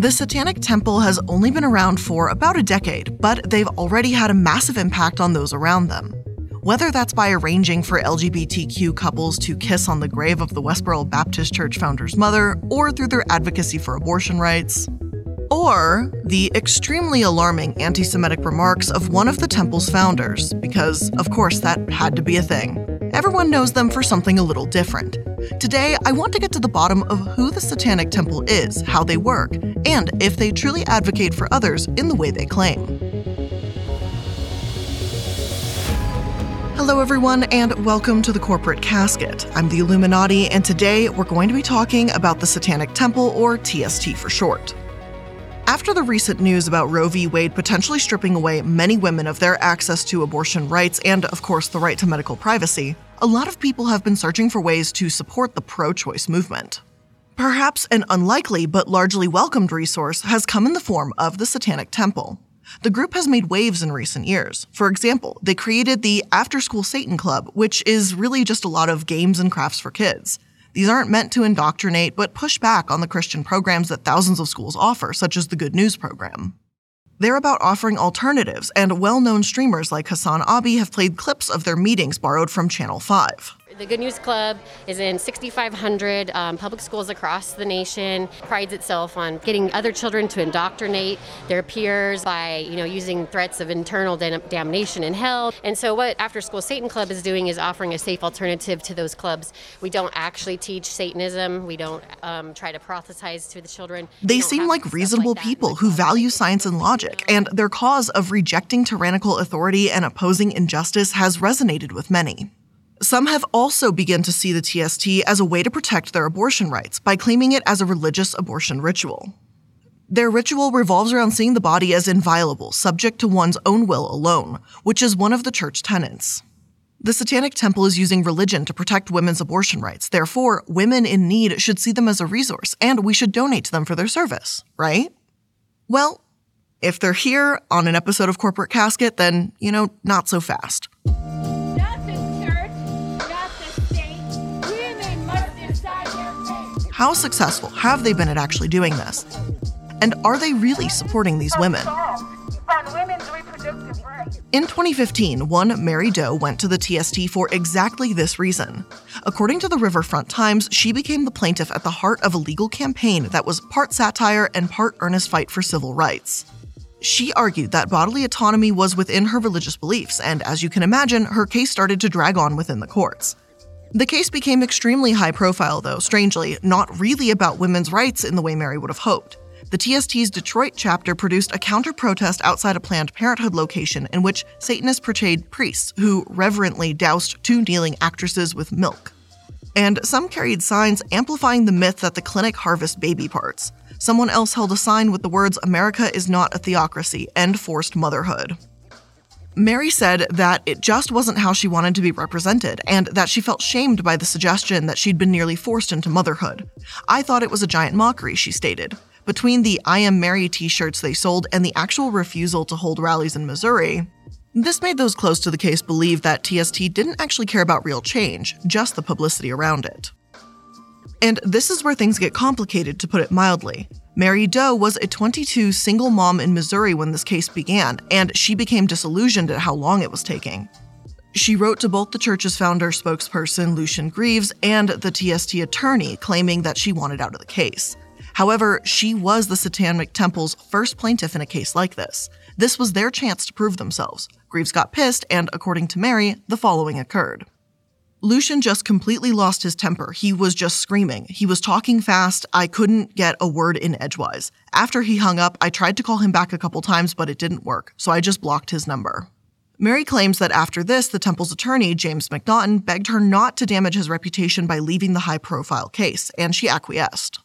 The Satanic Temple has only been around for about a decade, but they've already had a massive impact on those around them. Whether that's by arranging for LGBTQ couples to kiss on the grave of the Westboro Baptist Church founder's mother, or through their advocacy for abortion rights, or the extremely alarming anti Semitic remarks of one of the temple's founders, because, of course, that had to be a thing. Everyone knows them for something a little different. Today, I want to get to the bottom of who the Satanic Temple is, how they work, and if they truly advocate for others in the way they claim. Hello, everyone, and welcome to the Corporate Casket. I'm the Illuminaughtii, and today we're going to be talking about the Satanic Temple, or TST for short. After the recent news about Roe v. Wade potentially stripping away many women of their access to abortion rights and, of course, the right to medical privacy, a lot of people have been searching for ways to support the pro choice movement. Perhaps an unlikely but largely welcomed resource has come in the form of the Satanic Temple. The group has made waves in recent years. For example, they created the After School Satan Club, which is really just a lot of games and crafts for kids. These aren't meant to indoctrinate, but push back on the Christian programs that thousands of schools offer, such as the Good News program. They're about offering alternatives, and well known streamers like Hasan Abi have played clips of their meetings borrowed from Channel 5. The Good News Club is in 6,500 um, public schools across the nation. Prides itself on getting other children to indoctrinate their peers by, you know, using threats of internal damnation in hell. And so, what After School Satan Club is doing is offering a safe alternative to those clubs. We don't actually teach Satanism. We don't um, try to prophesize to the children. They seem like reasonable like people who value science and logic, and their cause of rejecting tyrannical authority and opposing injustice has resonated with many. Some have also begun to see the TST as a way to protect their abortion rights by claiming it as a religious abortion ritual. Their ritual revolves around seeing the body as inviolable, subject to one's own will alone, which is one of the church tenets. The Satanic Temple is using religion to protect women's abortion rights. Therefore, women in need should see them as a resource, and we should donate to them for their service, right? Well, if they're here on an episode of Corporate Casket, then, you know, not so fast. How successful have they been at actually doing this? And are they really supporting these women? In 2015, one Mary Doe went to the TST for exactly this reason. According to the Riverfront Times, she became the plaintiff at the heart of a legal campaign that was part satire and part earnest fight for civil rights. She argued that bodily autonomy was within her religious beliefs, and as you can imagine, her case started to drag on within the courts. The case became extremely high profile, though, strangely, not really about women's rights in the way Mary would have hoped. The TST's Detroit chapter produced a counter protest outside a Planned Parenthood location in which Satanists portrayed priests who reverently doused two kneeling actresses with milk. And some carried signs amplifying the myth that the clinic harvests baby parts. Someone else held a sign with the words, America is not a theocracy, and forced motherhood. Mary said that it just wasn't how she wanted to be represented, and that she felt shamed by the suggestion that she'd been nearly forced into motherhood. I thought it was a giant mockery, she stated. Between the I Am Mary t shirts they sold and the actual refusal to hold rallies in Missouri, this made those close to the case believe that TST didn't actually care about real change, just the publicity around it. And this is where things get complicated, to put it mildly. Mary Doe was a 22 single mom in Missouri when this case began, and she became disillusioned at how long it was taking. She wrote to both the church's founder spokesperson, Lucien Greaves, and the TST attorney, claiming that she wanted out of the case. However, she was the Satanic Temple's first plaintiff in a case like this. This was their chance to prove themselves. Greaves got pissed, and according to Mary, the following occurred. Lucien just completely lost his temper. He was just screaming. He was talking fast. I couldn't get a word in edgewise. After he hung up, I tried to call him back a couple times, but it didn't work, so I just blocked his number. Mary claims that after this, the temple's attorney, James MacNaughton, begged her not to damage his reputation by leaving the high profile case, and she acquiesced.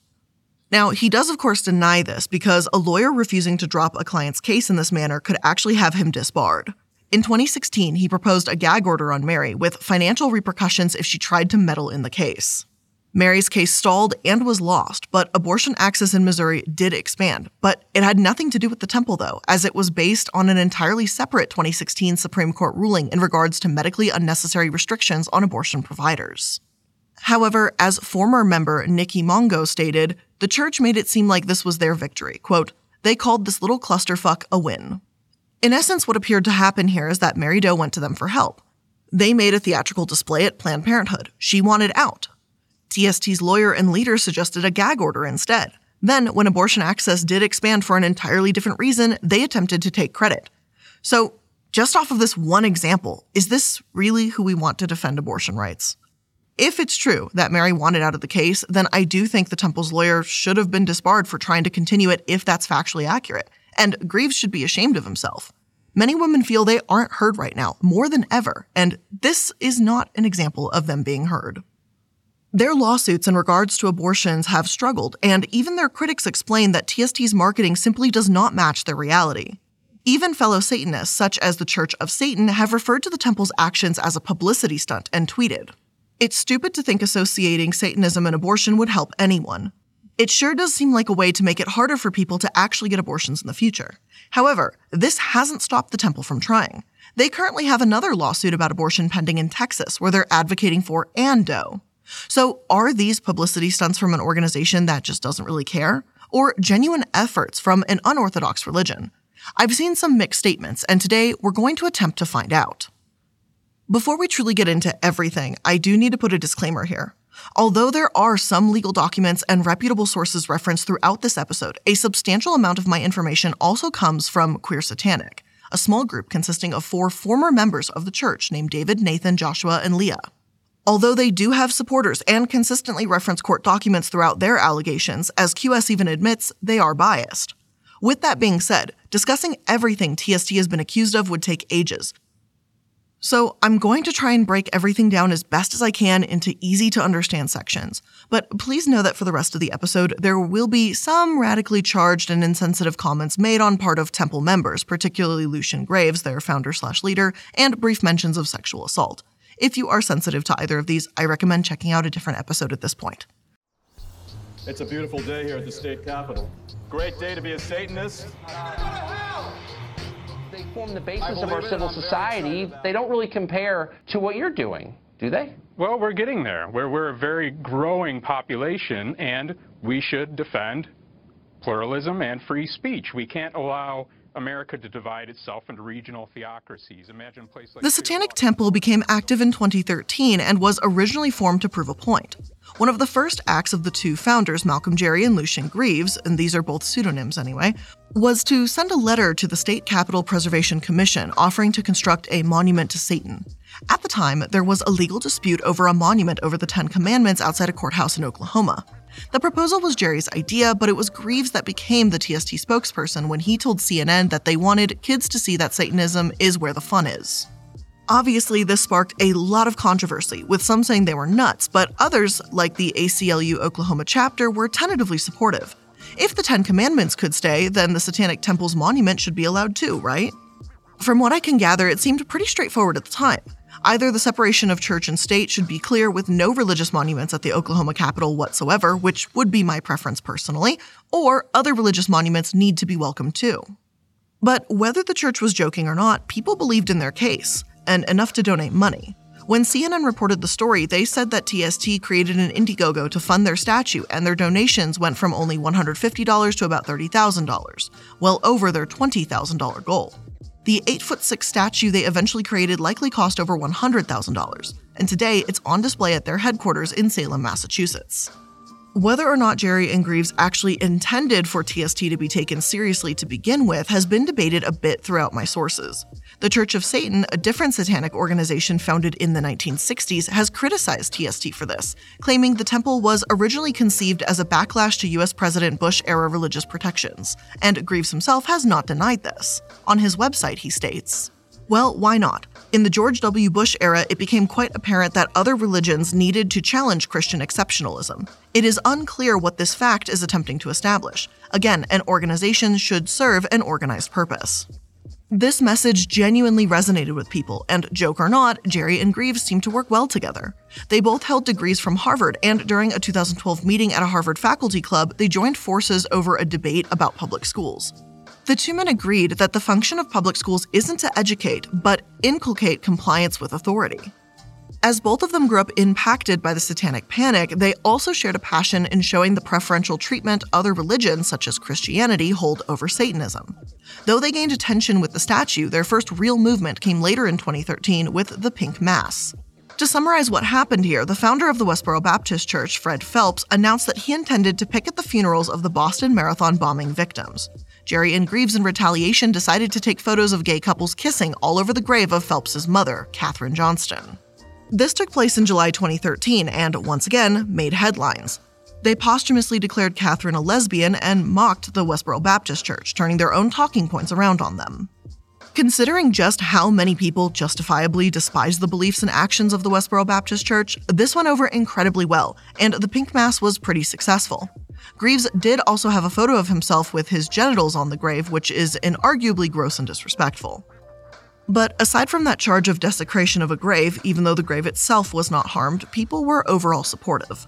Now, he does, of course, deny this because a lawyer refusing to drop a client's case in this manner could actually have him disbarred. In 2016, he proposed a gag order on Mary with financial repercussions if she tried to meddle in the case. Mary's case stalled and was lost, but abortion access in Missouri did expand. But it had nothing to do with the temple, though, as it was based on an entirely separate 2016 Supreme Court ruling in regards to medically unnecessary restrictions on abortion providers. However, as former member Nikki Moungo stated, the church made it seem like this was their victory. Quote, they called this little clusterfuck a win. In essence, what appeared to happen here is that Mary Doe went to them for help. They made a theatrical display at Planned Parenthood. She wanted out. TST's lawyer and leader suggested a gag order instead. Then, when abortion access did expand for an entirely different reason, they attempted to take credit. So, just off of this one example, is this really who we want to defend abortion rights? If it's true that Mary wanted out of the case, then I do think the Temple's lawyer should have been disbarred for trying to continue it if that's factually accurate, and Greaves should be ashamed of himself. Many women feel they aren't heard right now, more than ever, and this is not an example of them being heard. Their lawsuits in regards to abortions have struggled, and even their critics explain that TST's marketing simply does not match their reality. Even fellow Satanists, such as the Church of Satan, have referred to the temple's actions as a publicity stunt and tweeted, it's stupid to think associating Satanism and abortion would help anyone. It sure does seem like a way to make it harder for people to actually get abortions in the future. However, this hasn't stopped the temple from trying. They currently have another lawsuit about abortion pending in Texas where they're advocating for Ann Doe. So, are these publicity stunts from an organization that just doesn't really care? Or genuine efforts from an unorthodox religion? I've seen some mixed statements, and today we're going to attempt to find out. Before we truly get into everything, I do need to put a disclaimer here. Although there are some legal documents and reputable sources referenced throughout this episode, a substantial amount of my information also comes from Queer Satanic, a small group consisting of four former members of the church named David, Nathan, Joshua, and Leah. Although they do have supporters and consistently reference court documents throughout their allegations, as QS even admits, they are biased. With that being said, discussing everything TST has been accused of would take ages, so I'm going to try and break everything down as best as I can into easy to understand sections. But please know that for the rest of the episode, there will be some radically charged and insensitive comments made on part of Temple members, particularly Lucien Greaves, their founder slash leader, and brief mentions of sexual assault. If you are sensitive to either of these, I recommend checking out a different episode at this point. It's a beautiful day here at the state capitol. Great day to be a Satanist form the basis of our civil society. They don't really compare to what you're doing, do they? Well, we're getting there. We're, we're a very growing population, and we should defend pluralism and free speech. We can't allow America to divide itself into regional theocracies. Imagine a place like The Satanic Temple became active in 2013 and was originally formed to prove a point. One of the first acts of the two founders, Malcolm Jarry and Lucian Greaves, and these are both pseudonyms anyway, was to send a letter to the State Capitol Preservation Commission offering to construct a monument to Satan. At the time, there was a legal dispute over a monument over the Ten Commandments outside a courthouse in Oklahoma. The proposal was Jarry's idea, but it was Greaves that became the TST spokesperson when he told CNN that they wanted kids to see that Satanism is where the fun is. Obviously, this sparked a lot of controversy, with some saying they were nuts, but others, like the ACLU Oklahoma chapter, were tentatively supportive. If the Ten Commandments could stay, then the Satanic Temple's monument should be allowed too, right? From what I can gather, it seemed pretty straightforward at the time. Either the separation of church and state should be clear with no religious monuments at the Oklahoma Capitol whatsoever, which would be my preference personally, or other religious monuments need to be welcome too. But whether the church was joking or not, people believed in their case, and enough to donate money. When CNN reported the story, they said that TST created an Indiegogo to fund their statue, and their donations went from only $150 to about $30,000, well over their $20,000 goal. The 8 foot 6 statue they eventually created likely cost over $100,000, and today it's on display at their headquarters in Salem, Massachusetts. Whether or not Jarry and Greaves actually intended for TST to be taken seriously to begin with has been debated a bit throughout my sources. The Church of Satan, a different satanic organization founded in the 1960s, has criticized TST for this, claiming the temple was originally conceived as a backlash to US President Bush era religious protections, and Greaves himself has not denied this. On his website, he states, well, why not? In the George W. Bush era, it became quite apparent that other religions needed to challenge Christian exceptionalism. It is unclear what this fact is attempting to establish. Again, an organization should serve an organized purpose. This message genuinely resonated with people, and joke or not, Jarry and Greaves seemed to work well together. They both held degrees from Harvard, and during a 2012 meeting at a Harvard faculty club, they joined forces over a debate about public schools. The two men agreed that the function of public schools isn't to educate, but inculcate compliance with authority. As both of them grew up impacted by the Satanic Panic, they also shared a passion in showing the preferential treatment other religions, such as Christianity, hold over Satanism. Though they gained attention with the statue, their first real movement came later in 2013 with the Pink Mass. To summarize what happened here, the founder of the Westboro Baptist Church, Fred Phelps, announced that he intended to picket the funerals of the Boston Marathon bombing victims. Jarry and Greaves, in retaliation, decided to take photos of gay couples kissing all over the grave of Phelps's mother, Catherine Johnston. This took place in July 2013 and, once again, made headlines. They posthumously declared Catherine a lesbian and mocked the Westboro Baptist Church, turning their own talking points around on them. Considering just how many people justifiably despise the beliefs and actions of the Westboro Baptist Church, this went over incredibly well, and the pink mass was pretty successful. Greaves did also have a photo of himself with his genitals on the grave, which is inarguably gross and disrespectful. But aside from that charge of desecration of a grave, even though the grave itself was not harmed, people were overall supportive.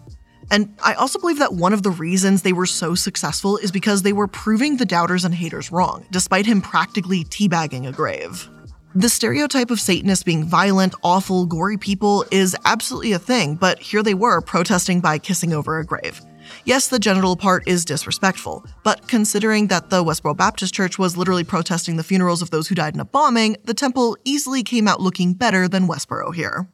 And I also believe that one of the reasons they were so successful is because they were proving the doubters and haters wrong, despite him practically teabagging a grave. The stereotype of Satanists being violent, awful, gory people is absolutely a thing, but here they were protesting by kissing over a grave. Yes, the genital part is disrespectful, but considering that the Westboro Baptist Church was literally protesting the funerals of those who died in a bombing, the temple easily came out looking better than Westboro here.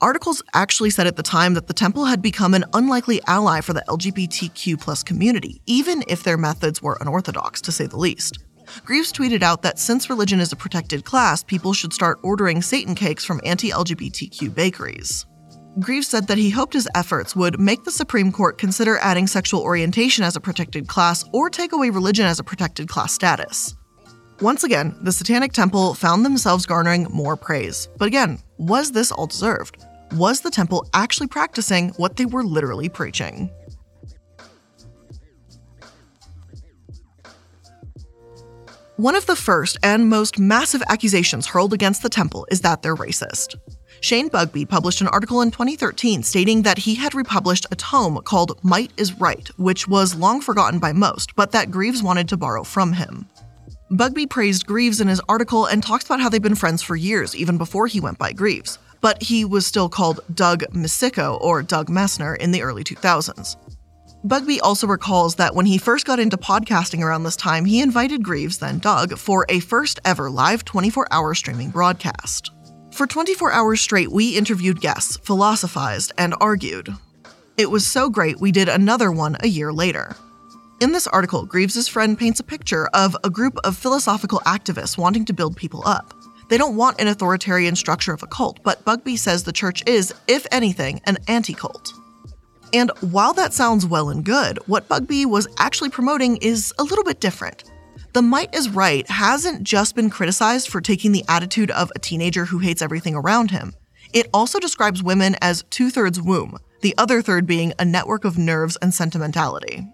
Articles actually said at the time that the temple had become an unlikely ally for the LGBTQ community, even if their methods were unorthodox, to say the least. Greaves tweeted out that since religion is a protected class, people should start ordering Satan cakes from anti LGBTQ bakeries. Greaves said that he hoped his efforts would make the Supreme Court consider adding sexual orientation as a protected class or take away religion as a protected class status. Once again, the Satanic Temple found themselves garnering more praise. But again, was this all deserved? Was the temple actually practicing what they were literally preaching? One of the first and most massive accusations hurled against the temple is that they're racist. Shane Bugbee published an article in 2013 stating that he had republished a tome called Might is Right, which was long forgotten by most, but that Greaves wanted to borrow from him. Bugbee praised Greaves in his article and talks about how they've been friends for years, even before he went by Greaves, but he was still called Doug Misico or Doug Mesner in the early 2000s. Bugbee also recalls that when he first got into podcasting around this time, he invited Greaves, then Doug, for a first ever live 24 hour streaming broadcast. For 24 hours straight, we interviewed guests, philosophized, and argued. It was so great, we did another one a year later. In this article, Greaves' friend paints a picture of a group of philosophical activists wanting to build people up. They don't want an authoritarian structure of a cult, but Bugbee says the church is, if anything, an anti cult. And while that sounds well and good, what Bugbee was actually promoting is a little bit different. The Might is Right hasn't just been criticized for taking the attitude of a teenager who hates everything around him. It also describes women as two thirds womb, the other third being a network of nerves and sentimentality.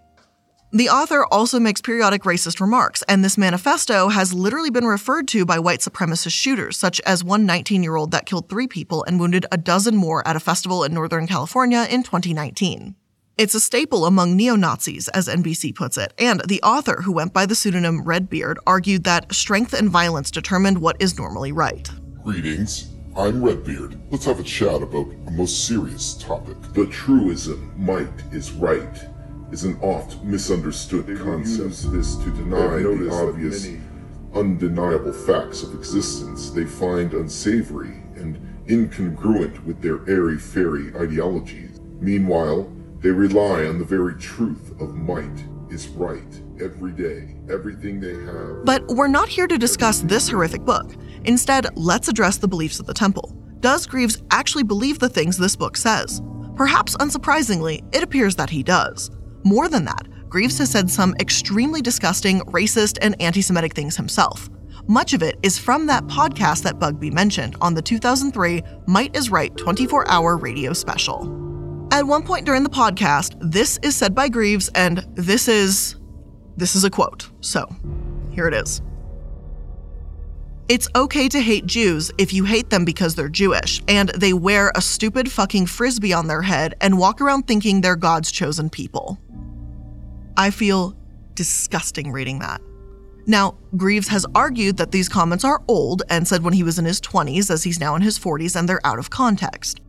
The author also makes periodic racist remarks, and this manifesto has literally been referred to by white supremacist shooters, such as one 19 year old that killed three people and wounded a dozen more at a festival in Northern California in 2019. It's a staple among neo Nazis, as NBC puts it, and the author, who went by the pseudonym Redbeard, argued that strength and violence determined what is normally right. Greetings, I'm Redbeard. Let's have a chat about a most serious topic. The truism, might is right, is an oft misunderstood They concept. use this to deny the obvious, many- undeniable facts of existence they find unsavory and incongruent with their airy-fairy ideologies. Meanwhile, they rely on the very truth of might is right every day, everything they have. But we're not here to discuss this horrific book. Instead, let's address the beliefs of the temple. Does Greaves actually believe the things this book says? Perhaps unsurprisingly, it appears that he does. More than that, Greaves has said some extremely disgusting, racist, and anti Semitic things himself. Much of it is from that podcast that Bugbee mentioned on the 2003 Might is Right 24 hour radio special. At one point during the podcast, this is said by Greaves, and this is. This is a quote. So, here it is. It's okay to hate Jews if you hate them because they're Jewish and they wear a stupid fucking frisbee on their head and walk around thinking they're God's chosen people. I feel disgusting reading that. Now, Greaves has argued that these comments are old and said when he was in his 20s, as he's now in his 40s, and they're out of context.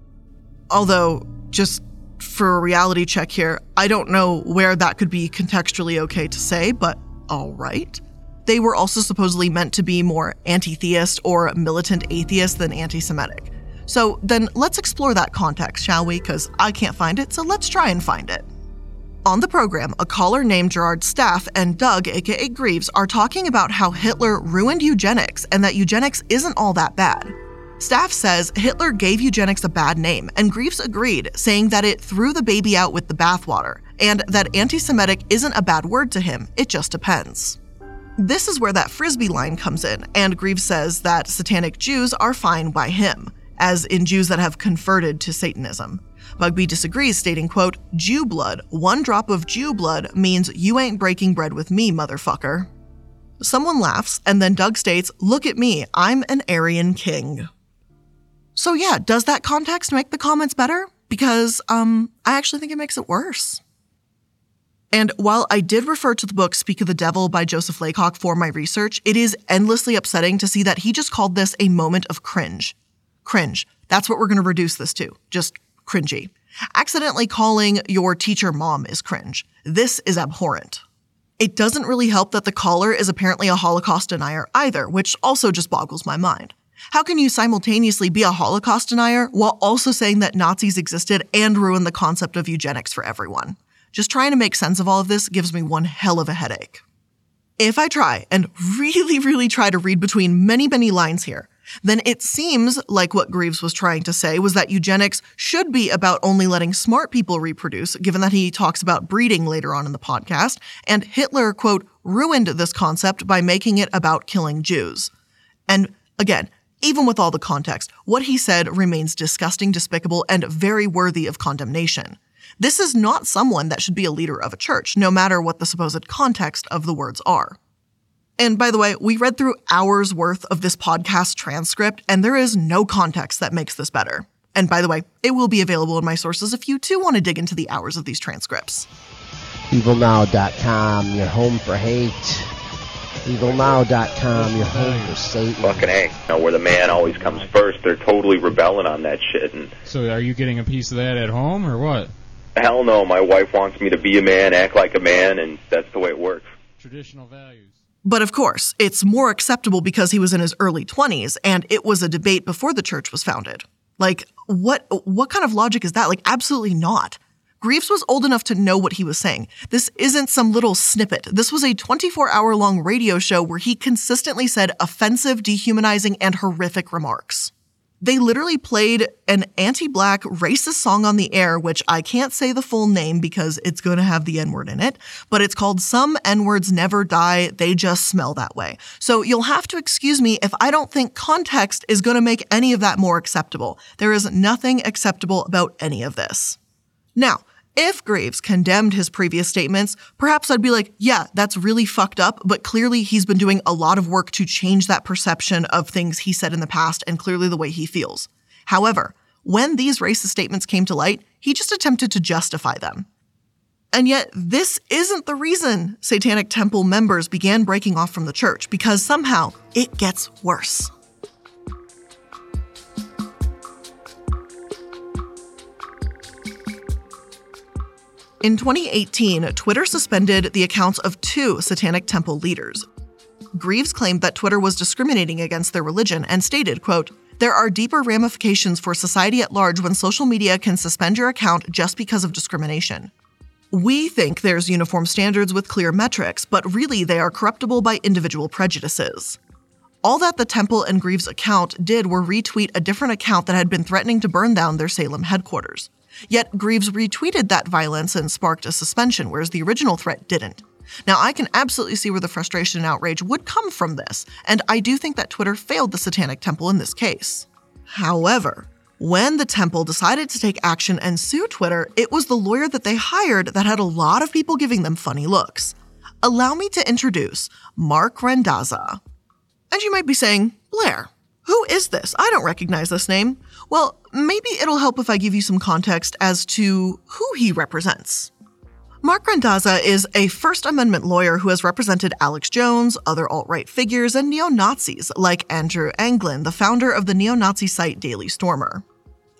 Although, just for a reality check here, I don't know where that could be contextually okay to say, but all right. They were also supposedly meant to be more anti theist or militant atheist than anti Semitic. So then let's explore that context, shall we? Because I can't find it, so let's try and find it. On the program, a caller named Gerard Staff and Doug, aka Greaves, are talking about how Hitler ruined eugenics and that eugenics isn't all that bad. Staff says Hitler gave eugenics a bad name, and Greaves agreed, saying that it threw the baby out with the bathwater, and that anti Semitic isn't a bad word to him, it just depends. This is where that frisbee line comes in, and Greaves says that satanic Jews are fine by him, as in Jews that have converted to Satanism. Bugbee disagrees, stating, quote, Jew blood, one drop of Jew blood means you ain't breaking bread with me, motherfucker. Someone laughs, and then Doug states, Look at me, I'm an Aryan king. So, yeah, does that context make the comments better? Because, um, I actually think it makes it worse. And while I did refer to the book Speak of the Devil by Joseph Laycock for my research, it is endlessly upsetting to see that he just called this a moment of cringe. Cringe. That's what we're going to reduce this to. Just cringy. Accidentally calling your teacher mom is cringe. This is abhorrent. It doesn't really help that the caller is apparently a Holocaust denier either, which also just boggles my mind. How can you simultaneously be a Holocaust denier while also saying that Nazis existed and ruin the concept of eugenics for everyone? Just trying to make sense of all of this gives me one hell of a headache. If I try and really, really try to read between many, many lines here, then it seems like what Greaves was trying to say was that eugenics should be about only letting smart people reproduce, given that he talks about breeding later on in the podcast, and Hitler, quote, ruined this concept by making it about killing Jews. And again, even with all the context, what he said remains disgusting, despicable, and very worthy of condemnation. This is not someone that should be a leader of a church, no matter what the supposed context of the words are. And by the way, we read through hours worth of this podcast transcript, and there is no context that makes this better. And by the way, it will be available in my sources if you too want to dig into the hours of these transcripts. EvilNow.com, your home for hate. EvilNow.com, your home for Satan. Fucking A. You know, where the man always comes first, they're totally rebelling on that shit. And So are you getting a piece of that at home or what? hell no, my wife wants me to be a man, act like a man, and that's the way it works. Traditional values. But of course, it's more acceptable because he was in his early 20s and it was a debate before the church was founded. Like, what what kind of logic is that? Like, absolutely not. Greaves was old enough to know what he was saying. This isn't some little snippet. This was a 24 hour long radio show where he consistently said offensive, dehumanizing, and horrific remarks. They literally played an anti black racist song on the air, which I can't say the full name because it's going to have the N word in it, but it's called Some N Words Never Die, They Just Smell That Way. So you'll have to excuse me if I don't think context is going to make any of that more acceptable. There is nothing acceptable about any of this. Now, if Greaves condemned his previous statements, perhaps I'd be like, yeah, that's really fucked up, but clearly he's been doing a lot of work to change that perception of things he said in the past and clearly the way he feels. However, when these racist statements came to light, he just attempted to justify them. And yet, this isn't the reason Satanic Temple members began breaking off from the church, because somehow it gets worse. In 2018, Twitter suspended the accounts of two Satanic Temple leaders. Greaves claimed that Twitter was discriminating against their religion and stated, quote, there are deeper ramifications for society at large when social media can suspend your account just because of discrimination. We think there's uniform standards with clear metrics, but really they are corruptible by individual prejudices. All that the Temple and Greaves account did were retweet a different account that had been threatening to burn down their Salem headquarters. Yet Greaves retweeted that violence and sparked a suspension, whereas the original threat didn't. Now, I can absolutely see where the frustration and outrage would come from this, and I do think that Twitter failed the Satanic Temple in this case. However, when the temple decided to take action and sue Twitter, it was the lawyer that they hired that had a lot of people giving them funny looks. Allow me to introduce Marc Randazza. And you might be saying, Blair, who is this? I don't recognize this name. Well, maybe it'll help if I give you some context as to who he represents. Marc Randazza is a First Amendment lawyer who has represented Alex Jones, other alt right figures, and neo Nazis like Andrew Anglin, the founder of the neo Nazi site Daily Stormer.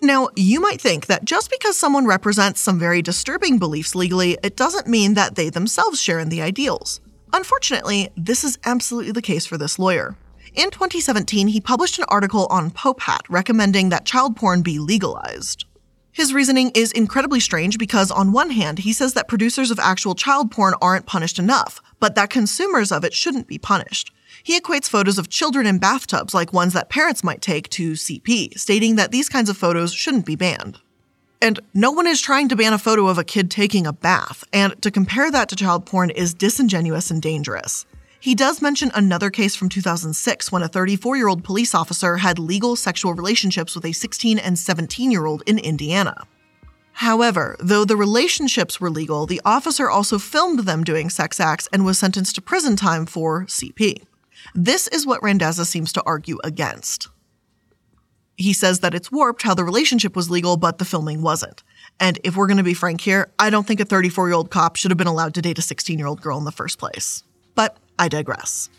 Now, you might think that just because someone represents some very disturbing beliefs legally, it doesn't mean that they themselves share in the ideals. Unfortunately, this is absolutely the case for this lawyer. In 2017, he published an article on Popehat recommending that child porn be legalized. His reasoning is incredibly strange because, on one hand, he says that producers of actual child porn aren't punished enough, but that consumers of it shouldn't be punished. He equates photos of children in bathtubs like ones that parents might take to CP, stating that these kinds of photos shouldn't be banned. And no one is trying to ban a photo of a kid taking a bath, and to compare that to child porn is disingenuous and dangerous. He does mention another case from 2006 when a 34 year old police officer had legal sexual relationships with a 16 and 17 year old in Indiana. However, though the relationships were legal, the officer also filmed them doing sex acts and was sentenced to prison time for CP. This is what Randazza seems to argue against. He says that it's warped how the relationship was legal, but the filming wasn't. And if we're going to be frank here, I don't think a 34 year old cop should have been allowed to date a 16 year old girl in the first place. But I digress.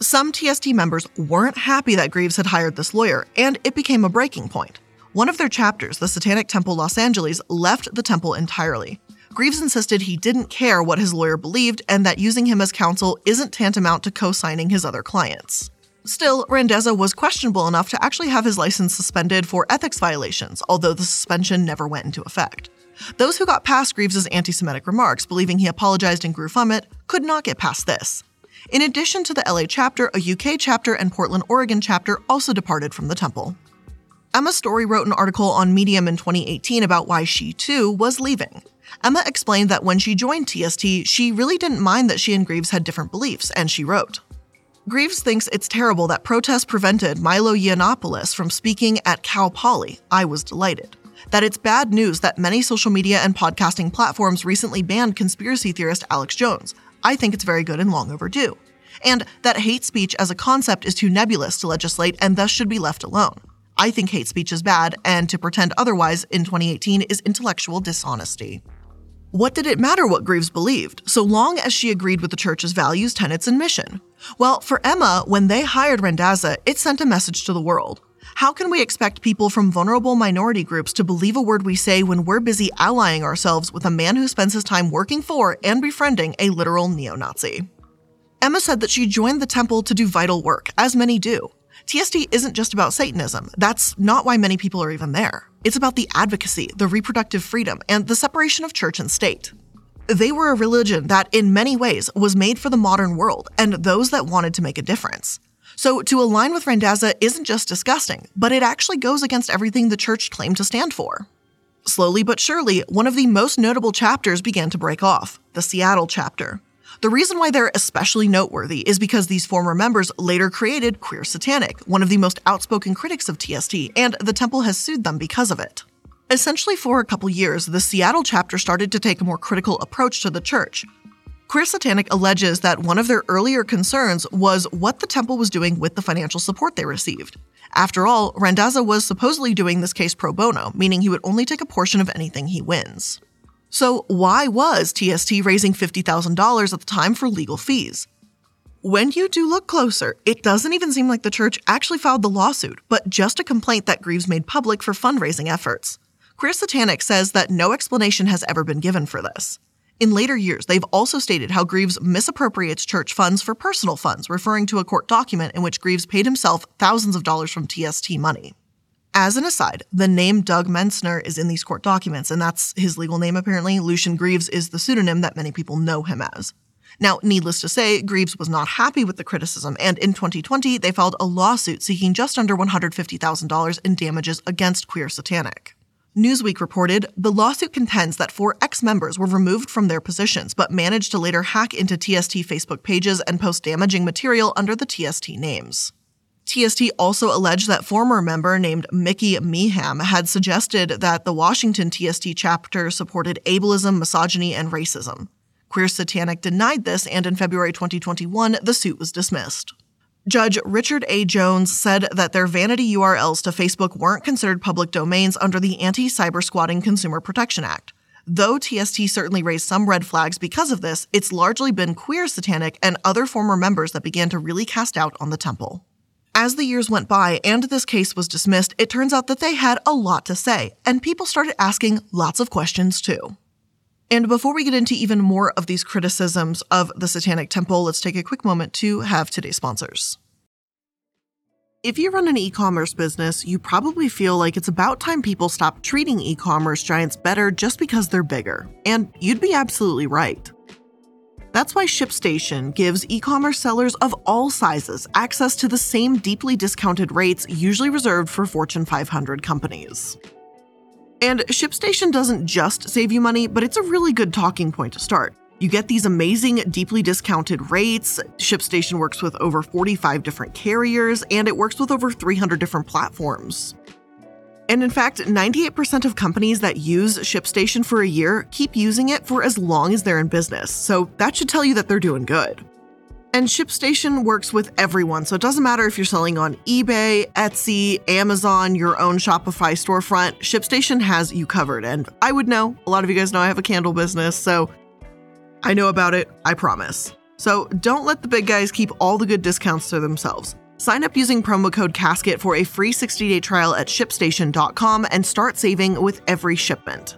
Some TST members weren't happy that Greaves had hired this lawyer, and it became a breaking point. One of their chapters, the Satanic Temple Los Angeles, left the temple entirely. Greaves insisted he didn't care what his lawyer believed and that using him as counsel isn't tantamount to co signing his other clients. Still, Randazza was questionable enough to actually have his license suspended for ethics violations, although the suspension never went into effect. Those who got past Greaves's anti-Semitic remarks, believing he apologized and grew from it, could not get past this. In addition to the LA chapter, a UK chapter and Portland, Oregon chapter also departed from the temple. Emma Story wrote an article on Medium in 2018 about why she too was leaving. Emma explained that when she joined TST, she really didn't mind that she and Greaves had different beliefs, and she wrote Greaves thinks it's terrible that protests prevented Milo Yiannopoulos from speaking at Cal Poly. I was delighted that it's bad news that many social media and podcasting platforms recently banned conspiracy theorist Alex Jones. I think it's very good and long overdue. And that hate speech as a concept is too nebulous to legislate and thus should be left alone. I think hate speech is bad, and to pretend otherwise in 2018 is intellectual dishonesty. What did it matter what Greaves believed, so long as she agreed with the church's values, tenets, and mission? Well, for Emma, when they hired Randazza, it sent a message to the world. How can we expect people from vulnerable minority groups to believe a word we say when we're busy allying ourselves with a man who spends his time working for and befriending a literal neo Nazi? Emma said that she joined the temple to do vital work, as many do. TST isn't just about Satanism. That's not why many people are even there. It's about the advocacy, the reproductive freedom, and the separation of church and state. They were a religion that, in many ways, was made for the modern world and those that wanted to make a difference. So to align with Randazza isn't just disgusting, but it actually goes against everything the church claimed to stand for. Slowly but surely, one of the most notable chapters began to break off the Seattle chapter. The reason why they're especially noteworthy is because these former members later created Queer Satanic, one of the most outspoken critics of TST, and the temple has sued them because of it. Essentially, for a couple years, the Seattle chapter started to take a more critical approach to the church, Queer Satanic alleges that one of their earlier concerns was what the temple was doing with the financial support they received. After all, Randazza was supposedly doing this case pro bono, meaning he would only take a portion of anything he wins. So, why was TST raising $50,000 at the time for legal fees? When you do look closer, it doesn't even seem like the church actually filed the lawsuit, but just a complaint that Greaves made public for fundraising efforts. Queer Satanic says that no explanation has ever been given for this. In later years, they've also stated how Greaves misappropriates church funds for personal funds, referring to a court document in which Greaves paid himself thousands of dollars from TST money. As an aside, the name Doug Mesner is in these court documents, and that's his legal name apparently. Lucien Greaves is the pseudonym that many people know him as. Now, needless to say, Greaves was not happy with the criticism, and in 2020, they filed a lawsuit seeking just under $150,000 in damages against Queer Satanic. Newsweek reported the lawsuit contends that four ex members were removed from their positions but managed to later hack into TST Facebook pages and post damaging material under the TST names. TST also alleged that former member named Mickey Meeham had suggested that the Washington TST chapter supported ableism, misogyny, and racism. Queer Satanic denied this, and in February 2021, the suit was dismissed. Judge Richard A. Jones said that their vanity URLs to Facebook weren't considered public domains under the Anti Cyber Squatting Consumer Protection Act. Though TST certainly raised some red flags because of this, it's largely been queer satanic and other former members that began to really cast doubt on the temple. As the years went by and this case was dismissed, it turns out that they had a lot to say, and people started asking lots of questions too. And before we get into even more of these criticisms of the Satanic Temple, let's take a quick moment to have today's sponsors. If you run an e commerce business, you probably feel like it's about time people stop treating e commerce giants better just because they're bigger. And you'd be absolutely right. That's why ShipStation gives e commerce sellers of all sizes access to the same deeply discounted rates usually reserved for Fortune 500 companies. And ShipStation doesn't just save you money, but it's a really good talking point to start. You get these amazing, deeply discounted rates. ShipStation works with over 45 different carriers, and it works with over 300 different platforms. And in fact, 98% of companies that use ShipStation for a year keep using it for as long as they're in business, so that should tell you that they're doing good. And ShipStation works with everyone, so it doesn't matter if you're selling on eBay, Etsy, Amazon, your own Shopify storefront, ShipStation has you covered. And I would know, a lot of you guys know I have a candle business, so I know about it, I promise. So don't let the big guys keep all the good discounts to themselves. Sign up using promo code CASKET for a free 60 day trial at shipstation.com and start saving with every shipment.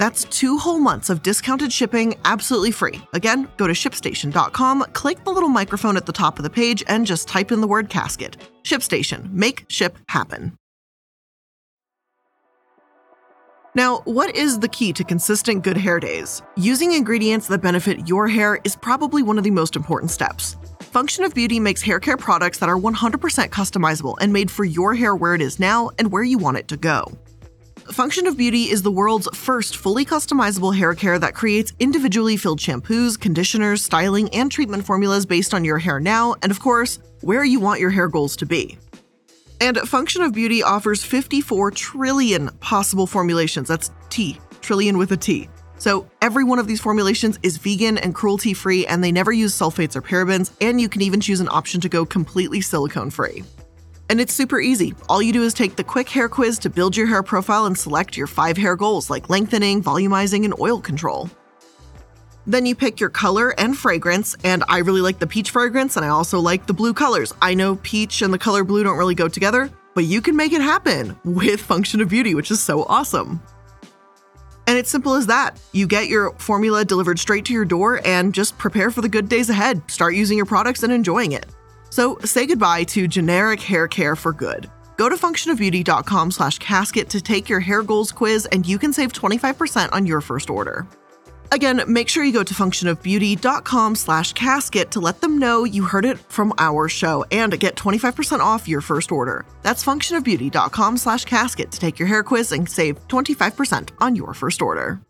That's two whole months of discounted shipping absolutely free. Again, go to shipstation.com, click the little microphone at the top of the page, and just type in the word casket. ShipStation. Make ship happen. Now, what is the key to consistent good hair days? Using ingredients that benefit your hair is probably one of the most important steps. Function of Beauty makes hair care products that are 100% customizable and made for your hair where it is now and where you want it to go. Function of Beauty is the world's first fully customizable hair care that creates individually filled shampoos, conditioners, styling, and treatment formulas based on your hair now and, of course, where you want your hair goals to be. And Function of Beauty offers 54 trillion possible formulations. That's T, trillion with a T. So every one of these formulations is vegan and cruelty free, and they never use sulfates or parabens, and you can even choose an option to go completely silicone free. And it's super easy. All you do is take the quick hair quiz to build your hair profile and select your five hair goals like lengthening, volumizing, and oil control. Then you pick your color and fragrance, and I really like the peach fragrance, and I also like the blue colors. I know peach and the color blue don't really go together, but you can make it happen with Function of Beauty, which is so awesome. And it's simple as that. You get your formula delivered straight to your door and just prepare for the good days ahead. Start using your products and enjoying it. So say goodbye to generic hair care for good. Go to functionofbeauty.com slash casket to take your hair goals quiz and you can save 25% on your first order. Again, make sure you go to functionofbeauty.com slash casket to let them know you heard it from our show and get 25% off your first order. That's functionofbeauty.com slash casket to take your hair quiz and save 25% on your first order.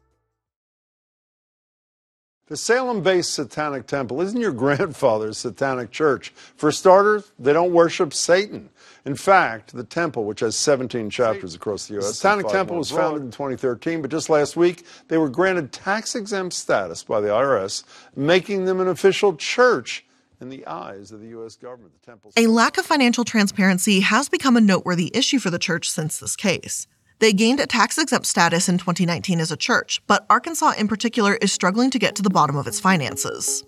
The Salem based Satanic Temple isn't your grandfather's Satanic Church. For starters, they don't worship Satan. In fact, the temple, which has 17 chapters across the U.S., the Satanic Temple was founded in 2013, but just last week they were granted tax exempt status by the IRS, making them an official church in the eyes of the U.S. government. The temple. A lack of financial transparency has become a noteworthy issue for the church since this case. They gained a tax exempt status in 2019 as a church, but Arkansas in particular is struggling to get to the bottom of its finances.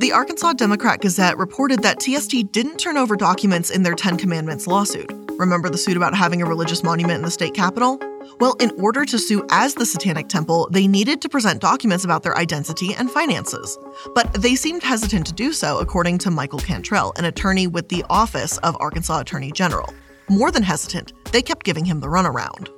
The Arkansas Democrat Gazette reported that TST didn't turn over documents in their Ten Commandments lawsuit. Remember the suit about having a religious monument in the state capitol? Well, in order to sue as the Satanic Temple, they needed to present documents about their identity and finances. But they seemed hesitant to do so, according to Michael Cantrell, an attorney with the Office of Arkansas Attorney General. More than hesitant, they kept giving him the runaround.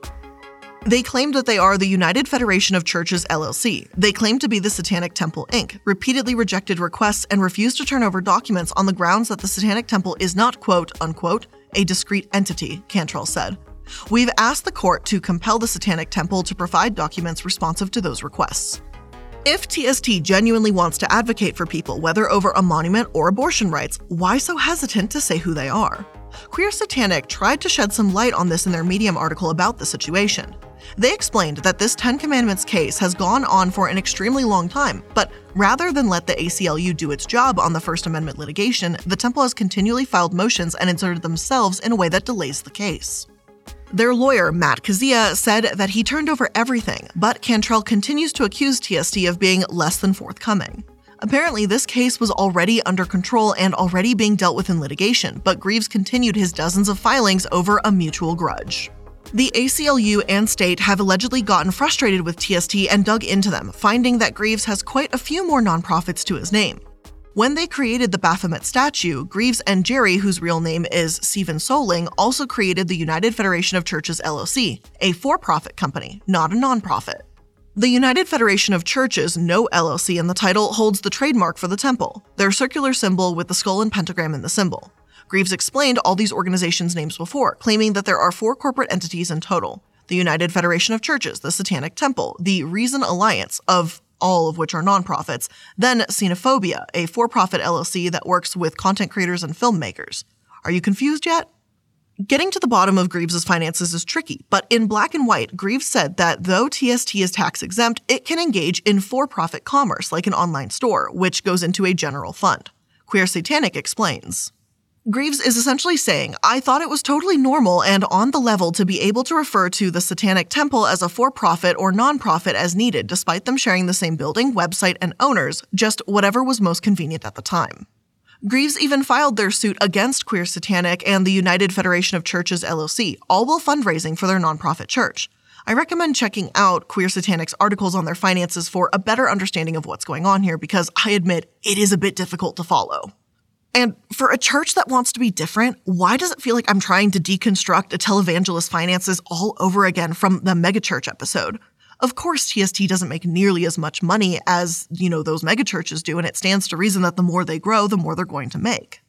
They claimed that they are the United Federation of Churches LLC. They claimed to be the Satanic Temple Inc., repeatedly rejected requests and refused to turn over documents on the grounds that the Satanic Temple is not, quote unquote, a discrete entity, Cantrell said. We've asked the court to compel the Satanic Temple to provide documents responsive to those requests. If TST genuinely wants to advocate for people, whether over a monument or abortion rights, why so hesitant to say who they are? Queer Satanic tried to shed some light on this in their Medium article about the situation. They explained that this Ten Commandments case has gone on for an extremely long time, but rather than let the ACLU do its job on the First Amendment litigation, the temple has continually filed motions and inserted themselves in a way that delays the case. Their lawyer, Matt Kezhaya, said that he turned over everything, but Cantrell continues to accuse TST of being less than forthcoming. Apparently, this case was already under control and already being dealt with in litigation, but Greaves continued his dozens of filings over a mutual grudge. The ACLU and state have allegedly gotten frustrated with TST and dug into them, finding that Greaves has quite a few more nonprofits to his name. When they created the Baphomet statue, Greaves and Jarry, whose real name is Stephen Soling, also created the United Federation of Churches LLC, a for profit company, not a nonprofit. The United Federation of Churches, no LLC in the title, holds the trademark for the temple, their circular symbol with the skull and pentagram in the symbol. Greaves explained all these organizations' names before, claiming that there are four corporate entities in total the United Federation of Churches, the Satanic Temple, the Reason Alliance, of all of which are nonprofits, then Cinephobia, a for profit LLC that works with content creators and filmmakers. Are you confused yet? Getting to the bottom of Greaves' finances is tricky, but in black and white, Greaves said that though TST is tax exempt, it can engage in for profit commerce like an online store, which goes into a general fund. Queer Satanic explains. Greaves is essentially saying, I thought it was totally normal and on the level to be able to refer to the Satanic Temple as a for profit or non-profit as needed, despite them sharing the same building, website, and owners, just whatever was most convenient at the time. Greaves even filed their suit against Queer Satanic and the United Federation of Churches LLC, all while fundraising for their nonprofit church. I recommend checking out Queer Satanic's articles on their finances for a better understanding of what's going on here because I admit it is a bit difficult to follow. And for a church that wants to be different, why does it feel like I'm trying to deconstruct a televangelist finances all over again from the megachurch episode? Of course, TST doesn't make nearly as much money as, you know, those megachurches do, and it stands to reason that the more they grow, the more they're going to make.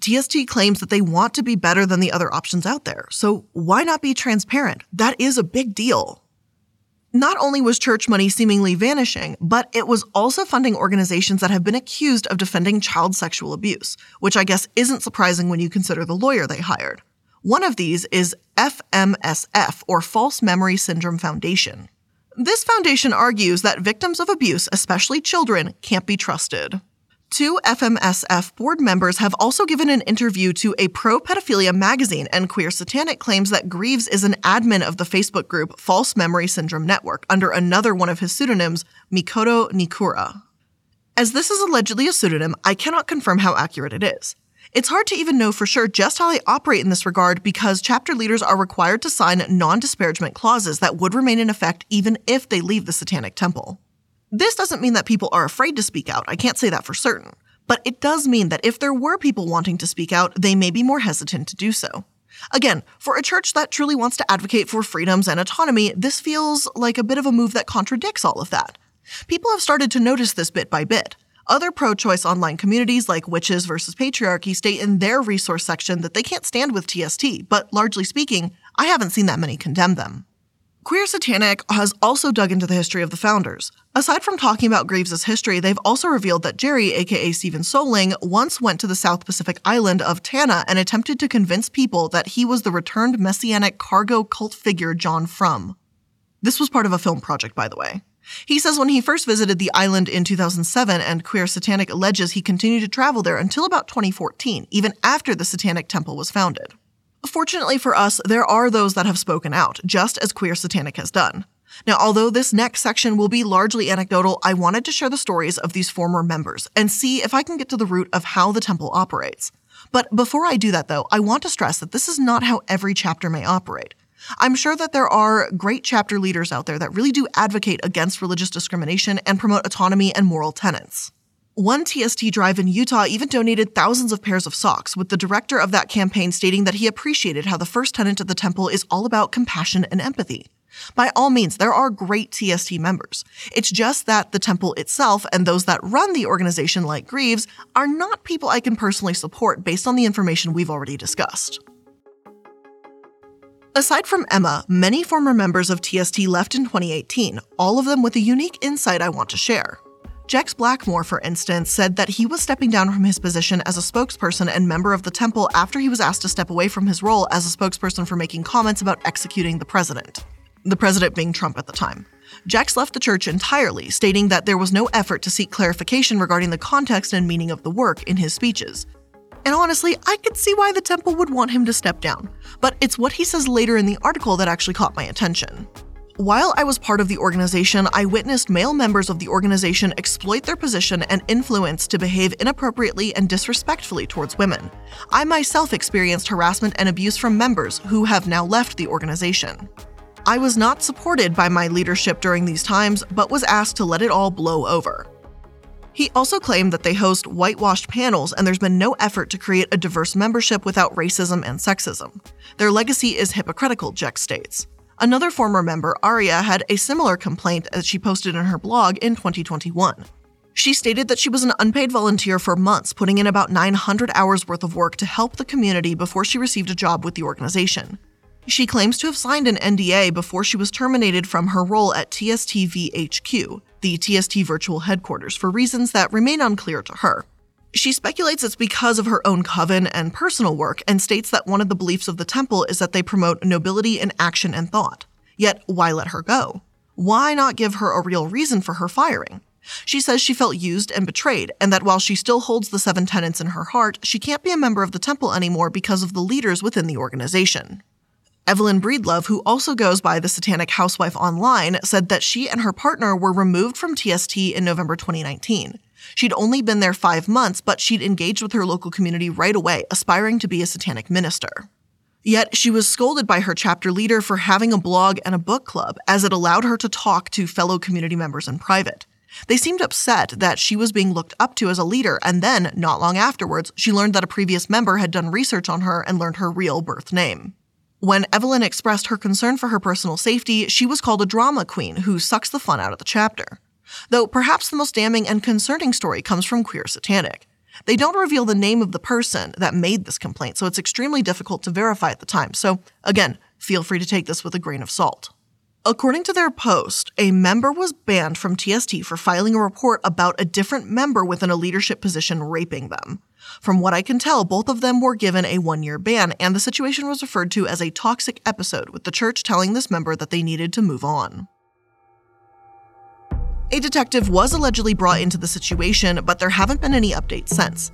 TST claims that they want to be better than the other options out there, so why not be transparent? That is a big deal. Not only was church money seemingly vanishing, but it was also funding organizations that have been accused of defending child sexual abuse, which I guess isn't surprising when you consider the lawyer they hired. One of these is FMSF, or False Memory Syndrome Foundation. This foundation argues that victims of abuse, especially children, can't be trusted. Two FMSF board members have also given an interview to a pro pedophilia magazine, and Queer Satanic claims that Greaves is an admin of the Facebook group False Memory Syndrome Network under another one of his pseudonyms, Mikoto Nikura. As this is allegedly a pseudonym, I cannot confirm how accurate it is. It's hard to even know for sure just how they operate in this regard because chapter leaders are required to sign non disparagement clauses that would remain in effect even if they leave the Satanic Temple. This doesn't mean that people are afraid to speak out, I can't say that for certain. But it does mean that if there were people wanting to speak out, they may be more hesitant to do so. Again, for a church that truly wants to advocate for freedoms and autonomy, this feels like a bit of a move that contradicts all of that. People have started to notice this bit by bit. Other pro choice online communities like Witches versus Patriarchy state in their resource section that they can't stand with TST, but largely speaking, I haven't seen that many condemn them. Queer Satanic has also dug into the history of the founders. Aside from talking about Greaves' history, they've also revealed that Jarry, aka Stephen Soling, once went to the South Pacific island of Tanna and attempted to convince people that he was the returned messianic cargo cult figure John Frum. This was part of a film project, by the way. He says when he first visited the island in 2007 and Queer Satanic alleges he continued to travel there until about 2014, even after the Satanic Temple was founded. Fortunately for us, there are those that have spoken out, just as Queer Satanic has done. Now, although this next section will be largely anecdotal, I wanted to share the stories of these former members and see if I can get to the root of how the temple operates. But before I do that, though, I want to stress that this is not how every chapter may operate. I'm sure that there are great chapter leaders out there that really do advocate against religious discrimination and promote autonomy and moral tenets. One TST drive in Utah even donated thousands of pairs of socks, with the director of that campaign stating that he appreciated how the first tenant of the temple is all about compassion and empathy. By all means, there are great TST members. It's just that the temple itself and those that run the organization, like Greaves, are not people I can personally support based on the information we've already discussed. Aside from Emma, many former members of TST left in 2018, all of them with a unique insight I want to share. Jex Blackmore, for instance, said that he was stepping down from his position as a spokesperson and member of the temple after he was asked to step away from his role as a spokesperson for making comments about executing the president. The president being Trump at the time. Jex left the church entirely, stating that there was no effort to seek clarification regarding the context and meaning of the work in his speeches. And honestly, I could see why the temple would want him to step down, but it's what he says later in the article that actually caught my attention. While I was part of the organization, I witnessed male members of the organization exploit their position and influence to behave inappropriately and disrespectfully towards women. I myself experienced harassment and abuse from members who have now left the organization. I was not supported by my leadership during these times, but was asked to let it all blow over. He also claimed that they host whitewashed panels and there's been no effort to create a diverse membership without racism and sexism. Their legacy is hypocritical, Jex states. Another former member, Aria, had a similar complaint as she posted in her blog in 2021. She stated that she was an unpaid volunteer for months, putting in about 900 hours worth of work to help the community before she received a job with the organization. She claims to have signed an NDA before she was terminated from her role at TSTVHQ, the TST virtual headquarters, for reasons that remain unclear to her. She speculates it's because of her own coven and personal work and states that one of the beliefs of the temple is that they promote nobility in action and thought. Yet, why let her go? Why not give her a real reason for her firing? She says she felt used and betrayed, and that while she still holds the seven tenets in her heart, she can't be a member of the temple anymore because of the leaders within the organization. Evelyn Breedlove, who also goes by the Satanic Housewife online, said that she and her partner were removed from TST in November 2019. She'd only been there five months, but she'd engaged with her local community right away, aspiring to be a satanic minister. Yet she was scolded by her chapter leader for having a blog and a book club, as it allowed her to talk to fellow community members in private. They seemed upset that she was being looked up to as a leader, and then, not long afterwards, she learned that a previous member had done research on her and learned her real birth name. When Evelyn expressed her concern for her personal safety, she was called a drama queen who sucks the fun out of the chapter. Though perhaps the most damning and concerning story comes from Queer Satanic. They don't reveal the name of the person that made this complaint, so it's extremely difficult to verify at the time. So, again, feel free to take this with a grain of salt. According to their post, a member was banned from TST for filing a report about a different member within a leadership position raping them. From what I can tell, both of them were given a one year ban, and the situation was referred to as a toxic episode, with the church telling this member that they needed to move on. A detective was allegedly brought into the situation, but there haven't been any updates since.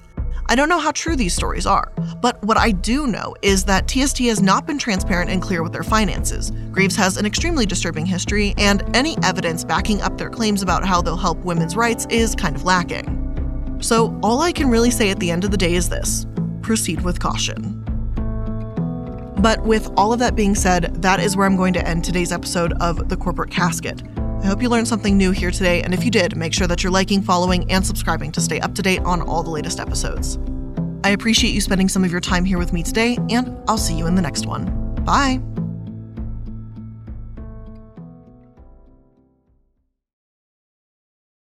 I don't know how true these stories are, but what I do know is that TST has not been transparent and clear with their finances. Greaves has an extremely disturbing history, and any evidence backing up their claims about how they'll help women's rights is kind of lacking. So, all I can really say at the end of the day is this proceed with caution. But with all of that being said, that is where I'm going to end today's episode of The Corporate Casket. I hope you learned something new here today, and if you did, make sure that you're liking, following, and subscribing to stay up to date on all the latest episodes. I appreciate you spending some of your time here with me today, and I'll see you in the next one. Bye!